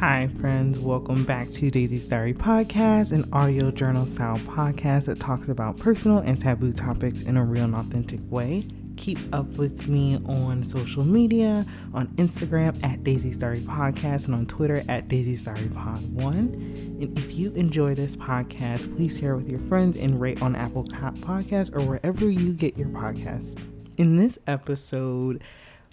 Hi, friends. Welcome back to Daisy Diary Podcast, an audio journal style podcast that talks about personal and taboo topics in a real and authentic way. Keep up with me on social media on Instagram at Daisy Diary Podcast and on Twitter at Daisy Diary Pod 1. And if you enjoy this podcast, please share with your friends and rate on Apple Podcasts or wherever you get your podcasts. In this episode,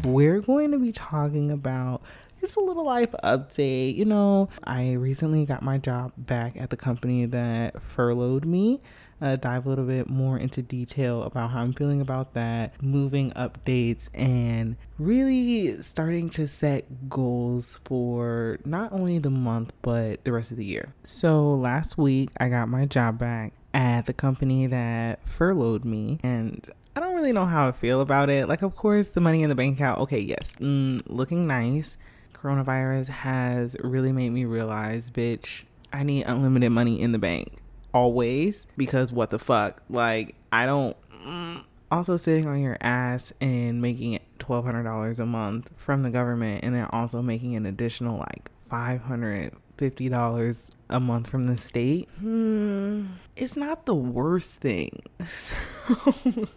we're going to be talking about just a little life update. You know, I recently got my job back at the company that furloughed me. Uh, dive a little bit more into detail about how I'm feeling about that, moving updates, and really starting to set goals for not only the month but the rest of the year. So last week, I got my job back at the company that furloughed me, and I don't really know how I feel about it. Like, of course, the money in the bank account, okay, yes, mm, looking nice coronavirus has really made me realize, bitch, I need unlimited money in the bank always because what the fuck? Like, I don't. Mm, also, sitting on your ass and making it $1,200 a month from the government and then also making an additional like $550 a month from the state, hmm, it's not the worst thing.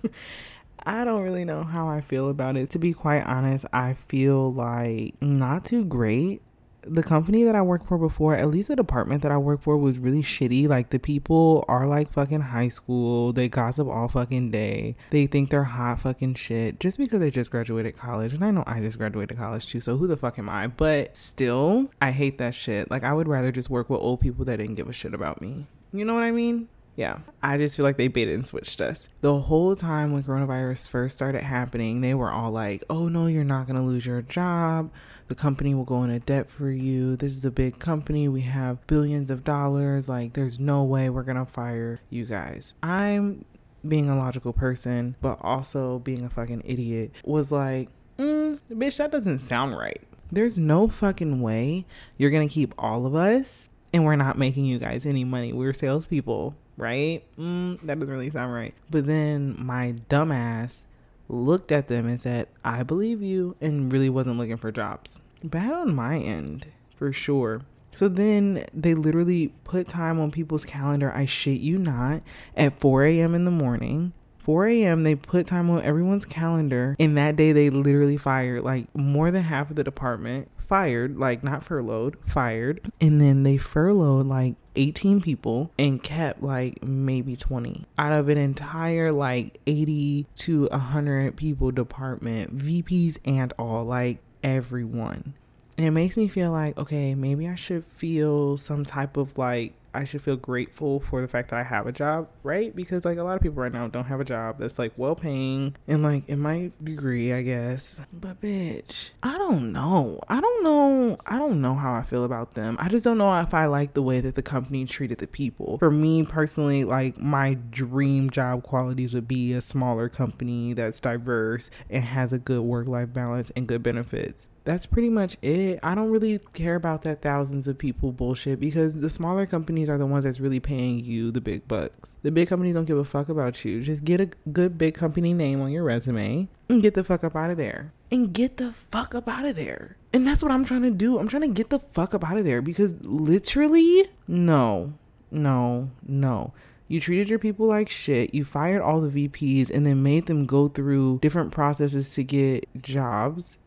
I don't really know how I feel about it. To be quite honest, I feel like not too great. The company that I worked for before, at least the department that I worked for, was really shitty. Like, the people are like fucking high school. They gossip all fucking day. They think they're hot fucking shit just because they just graduated college. And I know I just graduated college too, so who the fuck am I? But still, I hate that shit. Like, I would rather just work with old people that didn't give a shit about me. You know what I mean? Yeah, I just feel like they baited and switched us. The whole time when coronavirus first started happening, they were all like, oh no, you're not going to lose your job. The company will go into debt for you. This is a big company. We have billions of dollars. Like, there's no way we're going to fire you guys. I'm being a logical person, but also being a fucking idiot, was like, mm, bitch, that doesn't sound right. There's no fucking way you're going to keep all of us and we're not making you guys any money. We're salespeople right? Mm, that doesn't really sound right. But then my dumbass looked at them and said, I believe you, and really wasn't looking for jobs. Bad on my end, for sure. So then they literally put time on people's calendar. I shit you not, at 4 a.m. in the morning. 4 a.m. They put time on everyone's calendar, and that day they literally fired like more than half of the department fired, like not furloughed, fired. And then they furloughed like 18 people and kept like maybe 20 out of an entire like 80 to 100 people department, VPs and all, like everyone. And it makes me feel like, okay, maybe I should feel some type of like I should feel grateful for the fact that I have a job, right? Because like a lot of people right now don't have a job that's like well paying and like in my degree, I guess. But bitch, I don't know. I don't know. I don't know how I feel about them. I just don't know if I like the way that the company treated the people. For me personally, like my dream job qualities would be a smaller company that's diverse and has a good work life balance and good benefits that's pretty much it. I don't really care about that thousands of people bullshit because the smaller companies are the ones that's really paying you the big bucks. The big companies don't give a fuck about you. Just get a good big company name on your resume and get the fuck up out of there. And get the fuck up out of there. And that's what I'm trying to do. I'm trying to get the fuck up out of there because literally, no, no, no. You treated your people like shit. You fired all the VPs and then made them go through different processes to get jobs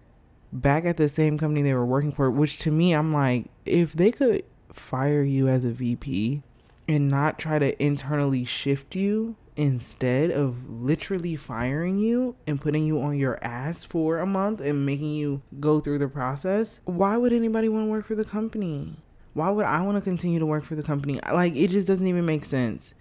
back at the same company they were working for, which to me, I'm like, if they could fire you as a VP and not try to internally shift you instead of literally firing you and putting you on your ass for a month and making you go through the process, why would anybody want to work for the company? Why would I want to continue to work for the company? Like, it just doesn't even make sense.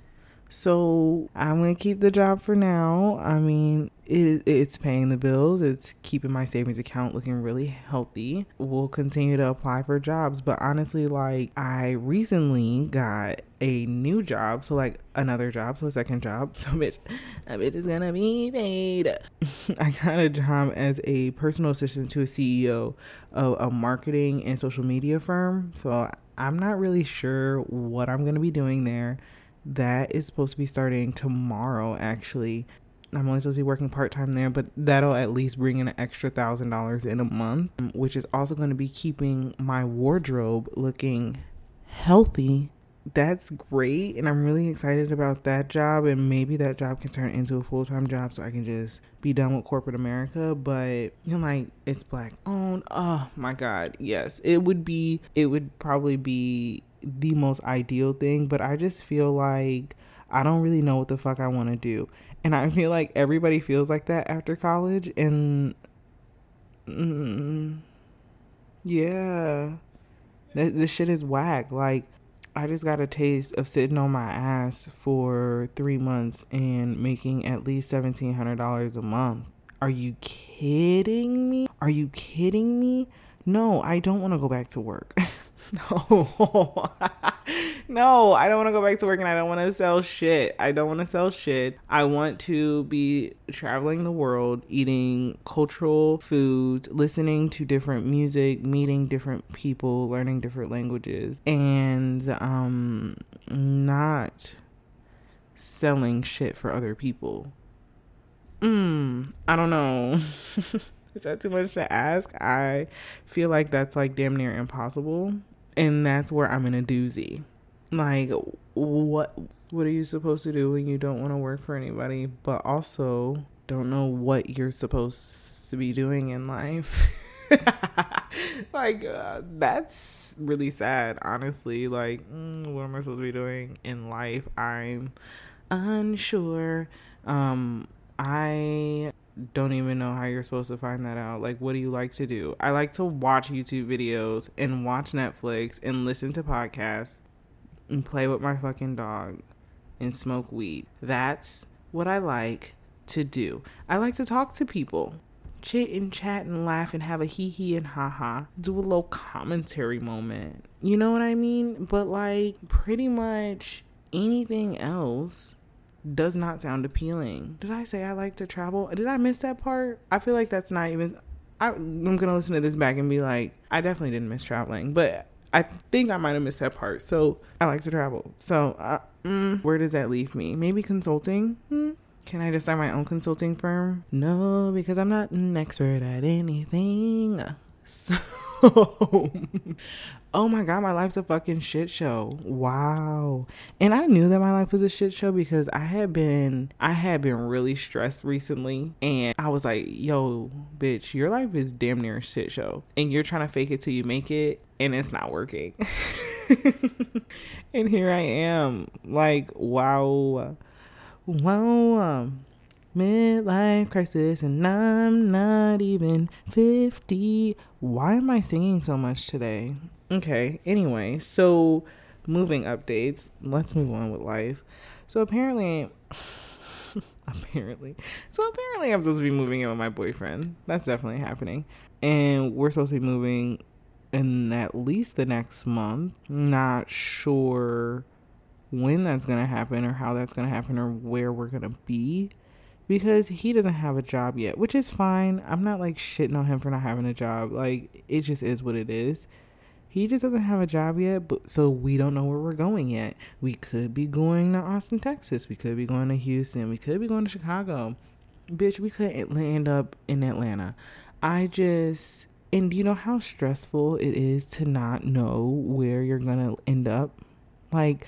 So I'm gonna keep the job for now. I mean, it, it's paying the bills. It's keeping my savings account looking really healthy. We'll continue to apply for jobs, but honestly, like I recently got a new job, so like another job, so a second job. So bitch, that bitch is gonna be paid. I got a job as a personal assistant to a CEO of a marketing and social media firm. So I'm not really sure what I'm gonna be doing there that is supposed to be starting tomorrow actually. I'm only supposed to be working part time there, but that'll at least bring in an extra thousand dollars in a month, um, which is also going to be keeping my wardrobe looking healthy. That's great and i'm really excited about that job and maybe that job can turn into a full-time job so i can just be done with corporate america but you know like it's black owned oh my god yes. It would be it would probably be the most ideal thing but i just feel like i don't really know what the fuck i want to do and i feel like everybody feels like that after college and mm, yeah this shit is whack like I just got a taste of sitting on my ass for three months and making at least $1,700 a month. Are you kidding me? Are you kidding me? No, I don't want to go back to work. no. no, I don't want to go back to work and I don't want to sell shit. I don't want to sell shit. I want to be traveling the world, eating cultural foods, listening to different music, meeting different people, learning different languages, and um not selling shit for other people. Mm, I don't know. Is that too much to ask? I feel like that's like damn near impossible. And that's where I'm in a doozy. Like what what are you supposed to do when you don't want to work for anybody but also don't know what you're supposed to be doing in life? like uh, that's really sad honestly like mm, what am i supposed to be doing in life i'm unsure um i don't even know how you're supposed to find that out. Like, what do you like to do? I like to watch YouTube videos and watch Netflix and listen to podcasts and play with my fucking dog and smoke weed. That's what I like to do. I like to talk to people, chit and chat and laugh and have a hee hee and ha ha. Do a little commentary moment. You know what I mean? But like, pretty much anything else does not sound appealing. Did I say I like to travel? Did I miss that part? I feel like that's not even. I, I'm gonna listen to this back and be like, I definitely didn't miss traveling, but I think I might have missed that part. So I like to travel. So uh, mm, where does that leave me? Maybe consulting. Hmm? Can I just start my own consulting firm? No, because I'm not an expert at anything. So, oh my god, my life's a fucking shit show. Wow. And I knew that my life was a shit show because I had been I had been really stressed recently and I was like, "Yo, bitch, your life is damn near a shit show and you're trying to fake it till you make it and it's not working." and here I am. Like, wow. Wow midlife crisis and I'm not even 50. Why am I singing so much today? Okay, anyway, so moving updates. Let's move on with life. So apparently apparently. So apparently I'm supposed to be moving in with my boyfriend. That's definitely happening. And we're supposed to be moving in at least the next month. Not sure when that's going to happen or how that's going to happen or where we're going to be because he doesn't have a job yet, which is fine. I'm not like shitting on him for not having a job. Like it just is what it is. He just doesn't have a job yet, but so we don't know where we're going yet. We could be going to Austin, Texas. We could be going to Houston. We could be going to Chicago. Bitch, we could end up in Atlanta. I just and you know how stressful it is to not know where you're gonna end up? Like,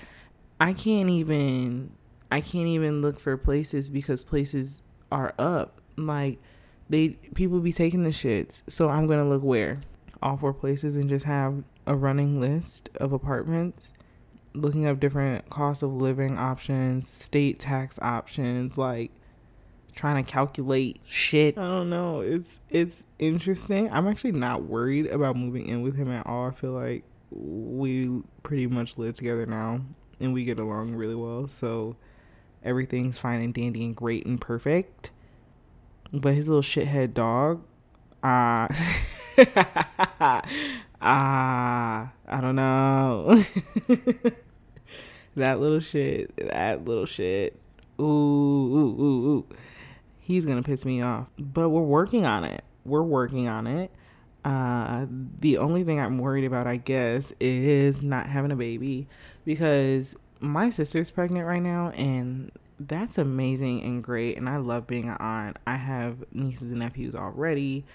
I can't even I can't even look for places because places are up. Like they people be taking the shits. So I'm gonna look where? All four places and just have a running list of apartments, looking up different cost of living options, state tax options, like trying to calculate shit. I don't know. It's it's interesting. I'm actually not worried about moving in with him at all. I feel like we pretty much live together now and we get along really well. So everything's fine and dandy and great and perfect. But his little shithead dog, ah, uh, ah, I don't know. that little shit, that little shit. Ooh, ooh, ooh, ooh. He's gonna piss me off. But we're working on it. We're working on it. Uh, the only thing I'm worried about, I guess, is not having a baby because my sister's pregnant right now and that's amazing and great. And I love being an aunt. I have nieces and nephews already.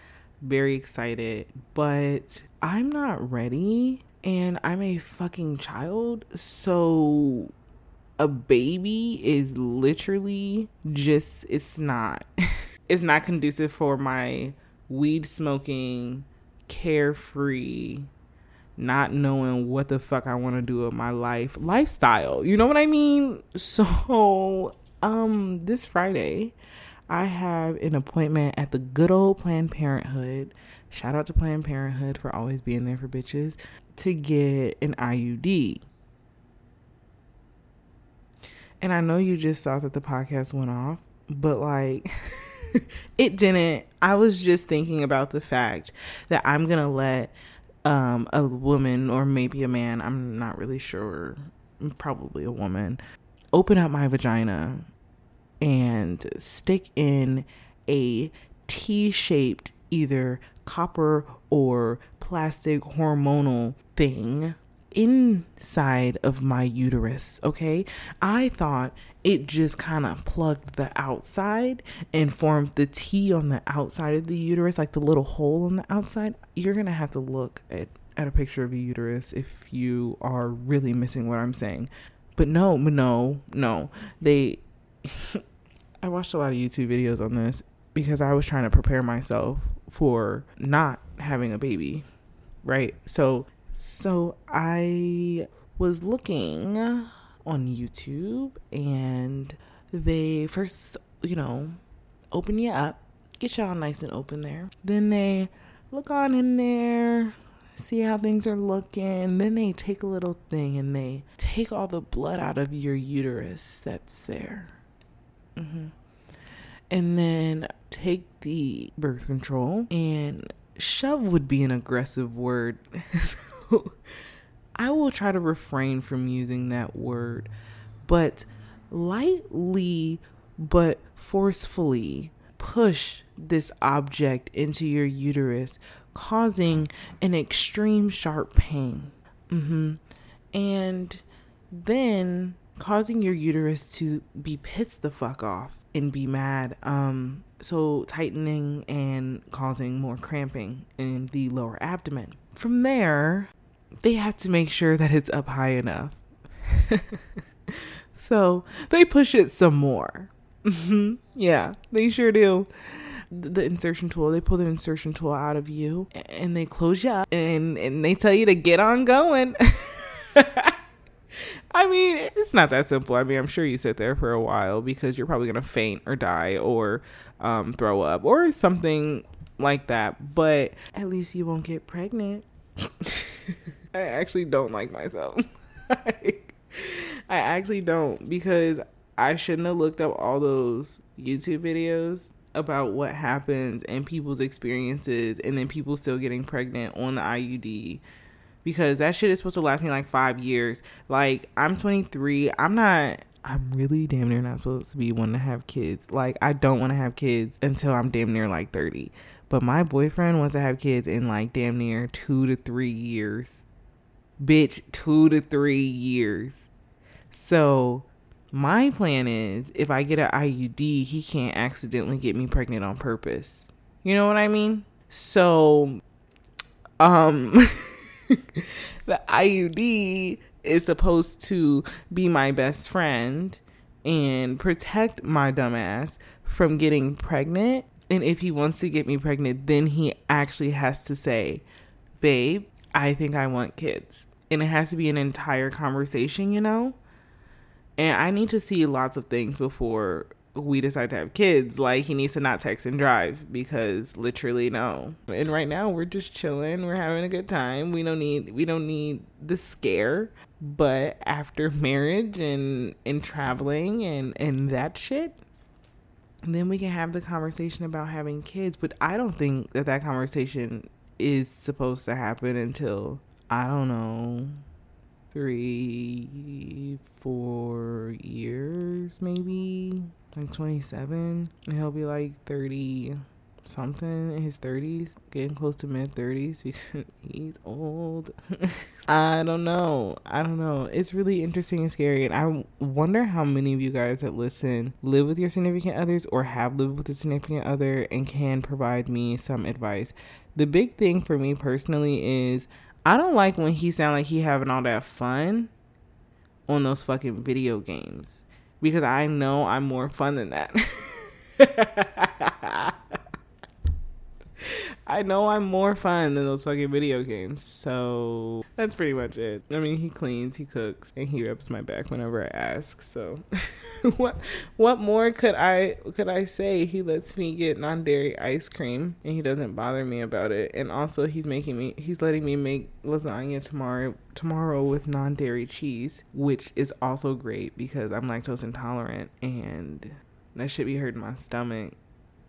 Very excited. But I'm not ready. And I'm a fucking child. So a baby is literally just, it's not. it's not conducive for my weed smoking, carefree, not knowing what the fuck I want to do with my life lifestyle. You know what I mean? So, um, this Friday, I have an appointment at the good old Planned Parenthood. Shout out to Planned Parenthood for always being there for bitches to get an IUD. And I know you just thought that the podcast went off, but like it didn't. I was just thinking about the fact that I'm going to let um, a woman or maybe a man, I'm not really sure, probably a woman, open up my vagina and stick in a T shaped either copper or plastic hormonal thing inside of my uterus, okay? I thought it just kind of plugged the outside and formed the T on the outside of the uterus, like the little hole on the outside. You're going to have to look at, at a picture of a uterus if you are really missing what I'm saying. But no, no, no. They. I watched a lot of YouTube videos on this because I was trying to prepare myself for not having a baby, right? So so I was looking on YouTube and they first, you know, open you up, get y'all nice and open there. Then they look on in there, see how things are looking. Then they take a little thing and they take all the blood out of your uterus that's there. Mm-hmm. And then take the birth control and shove would be an aggressive word. I will try to refrain from using that word, but lightly but forcefully push this object into your uterus, causing an extreme sharp pain. Mm-hmm. And then causing your uterus to be pissed the fuck off and be mad. Um, so tightening and causing more cramping in the lower abdomen. From there, they have to make sure that it's up high enough. so they push it some more. Mm-hmm. yeah, they sure do. The insertion tool, they pull the insertion tool out of you and they close you up and, and they tell you to get on going. I mean, it's not that simple. I mean, I'm sure you sit there for a while because you're probably going to faint or die or um, throw up or something like that. But at least you won't get pregnant. I actually don't like myself. I actually don't because I shouldn't have looked up all those YouTube videos about what happens and people's experiences and then people still getting pregnant on the IUD because that shit is supposed to last me like 5 years. Like I'm 23. I'm not I'm really damn near not supposed to be one to have kids. Like I don't want to have kids until I'm damn near like 30. But my boyfriend wants to have kids in like damn near 2 to 3 years bitch, two to three years. So my plan is if I get an IUD, he can't accidentally get me pregnant on purpose. You know what I mean? So, um, the IUD is supposed to be my best friend and protect my dumbass from getting pregnant. And if he wants to get me pregnant, then he actually has to say, Babe, I think I want kids and it has to be an entire conversation, you know? And I need to see lots of things before we decide to have kids. Like he needs to not text and drive because literally no. And right now we're just chilling, we're having a good time. We don't need we don't need the scare. But after marriage and and traveling and and that shit, then we can have the conversation about having kids. But I don't think that that conversation is supposed to happen until I don't know, three, four years maybe, like 27. And he'll be like 30, something in his 30s, getting close to mid 30s because he's old. I don't know. I don't know. It's really interesting and scary. And I wonder how many of you guys that listen live with your significant others or have lived with a significant other and can provide me some advice. The big thing for me personally is I don't like when he sound like he having all that fun on those fucking video games because I know I'm more fun than that. I know I'm more fun than those fucking video games. So that's pretty much it. I mean, he cleans, he cooks, and he rubs my back whenever I ask. So what what more could I could I say? He lets me get non-dairy ice cream and he doesn't bother me about it. And also he's making me he's letting me make lasagna tomorrow tomorrow with non-dairy cheese, which is also great because I'm lactose intolerant and that should be hurting my stomach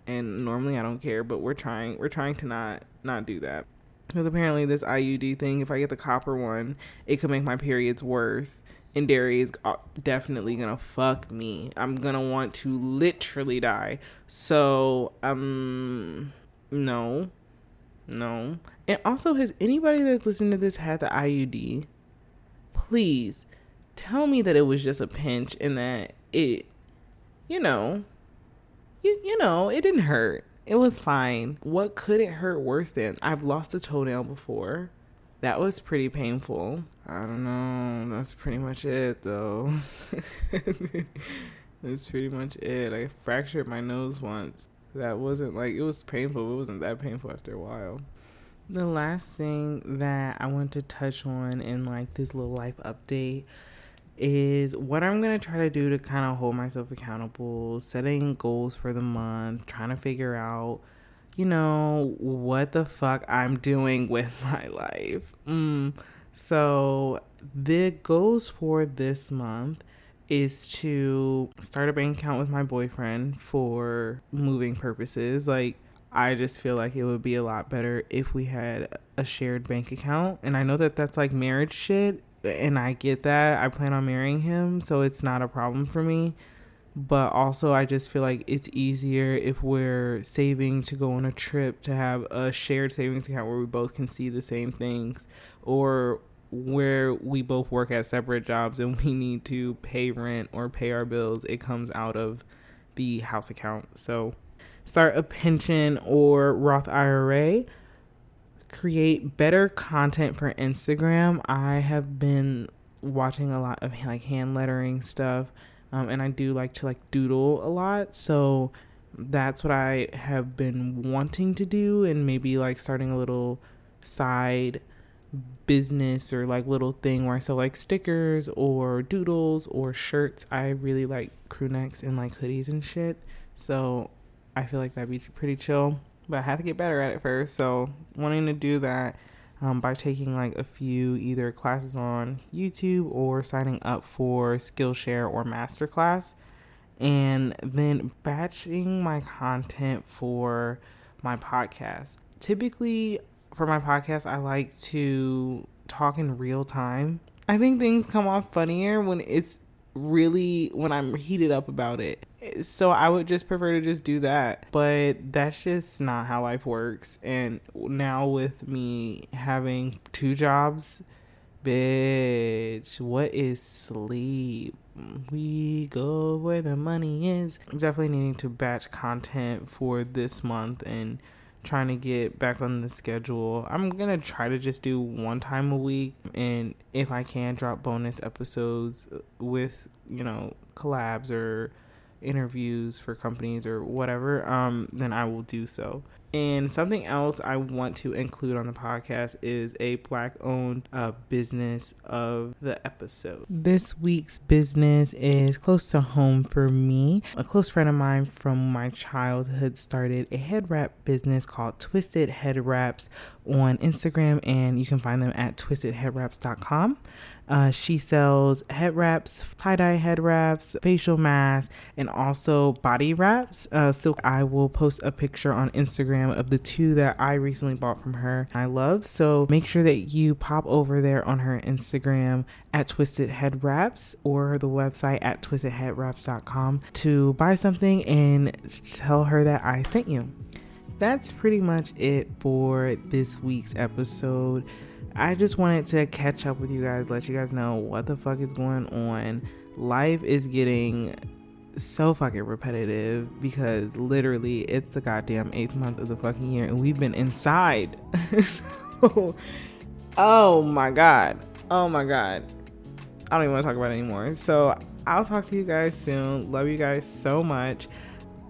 and normally I don't care, but we're trying we're trying to not not do that. Because apparently this IUD thing, if I get the copper one, it could make my periods worse. And dairy is uh, definitely gonna fuck me. I'm gonna want to literally die. So, um, no, no. And also, has anybody that's listening to this had the IUD? Please tell me that it was just a pinch and that it, you know, you, you know, it didn't hurt. It was fine. What could it hurt worse than? I've lost a toenail before. That was pretty painful. I don't know. That's pretty much it, though. That's pretty much it. I fractured my nose once. That wasn't like, it was painful. It wasn't that painful after a while. The last thing that I want to touch on in like this little life update is what I'm going to try to do to kind of hold myself accountable, setting goals for the month, trying to figure out, you know, what the fuck I'm doing with my life. Mm. So, the goals for this month is to start a bank account with my boyfriend for moving purposes. Like, I just feel like it would be a lot better if we had a shared bank account. And I know that that's like marriage shit and I get that. I plan on marrying him, so it's not a problem for me. But also, I just feel like it's easier if we're saving to go on a trip to have a shared savings account where we both can see the same things, or where we both work at separate jobs and we need to pay rent or pay our bills. It comes out of the house account. So, start a pension or Roth IRA create better content for Instagram. I have been watching a lot of like hand lettering stuff, um, and I do like to like doodle a lot. So that's what I have been wanting to do, and maybe like starting a little side business or like little thing where I sell like stickers or doodles or shirts. I really like crew necks and like hoodies and shit. So I feel like that'd be pretty chill but I have to get better at it first. So wanting to do that um, by taking like a few either classes on YouTube or signing up for Skillshare or Masterclass, and then batching my content for my podcast. Typically, for my podcast, I like to talk in real time. I think things come off funnier when it's really when I'm heated up about it. So I would just prefer to just do that. But that's just not how life works. And now with me having two jobs, bitch, what is sleep? We go where the money is. Definitely needing to batch content for this month and trying to get back on the schedule. I'm gonna try to just do one time a week, and if I can, drop bonus episodes with you know collabs or interviews for companies or whatever. Um, then I will do so. And something else I want to include on the podcast is a black owned uh, business of the episode. This week's business is close to home for me. A close friend of mine from my childhood started a head wrap business called Twisted Head Wraps on Instagram, and you can find them at twistedheadwraps.com. Uh, she sells head wraps, tie dye head wraps, facial masks, and also body wraps. Uh, so I will post a picture on Instagram of the two that I recently bought from her. I love. So make sure that you pop over there on her Instagram at Twisted Head Wraps or the website at twistedheadwraps.com to buy something and tell her that I sent you. that's pretty much it for this week's episode. I just wanted to catch up with you guys, let you guys know what the fuck is going on. Life is getting so fucking repetitive because literally it's the goddamn eighth month of the fucking year and we've been inside. oh my god. Oh my god. I don't even want to talk about it anymore. So I'll talk to you guys soon. Love you guys so much.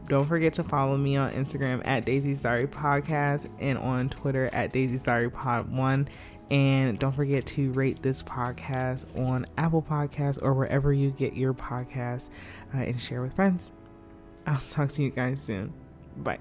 Don't forget to follow me on Instagram at Daisy Diary Podcast and on Twitter at Daisy Diary Pod One. And don't forget to rate this podcast on Apple Podcasts or wherever you get your podcasts uh, and share with friends. I'll talk to you guys soon. Bye.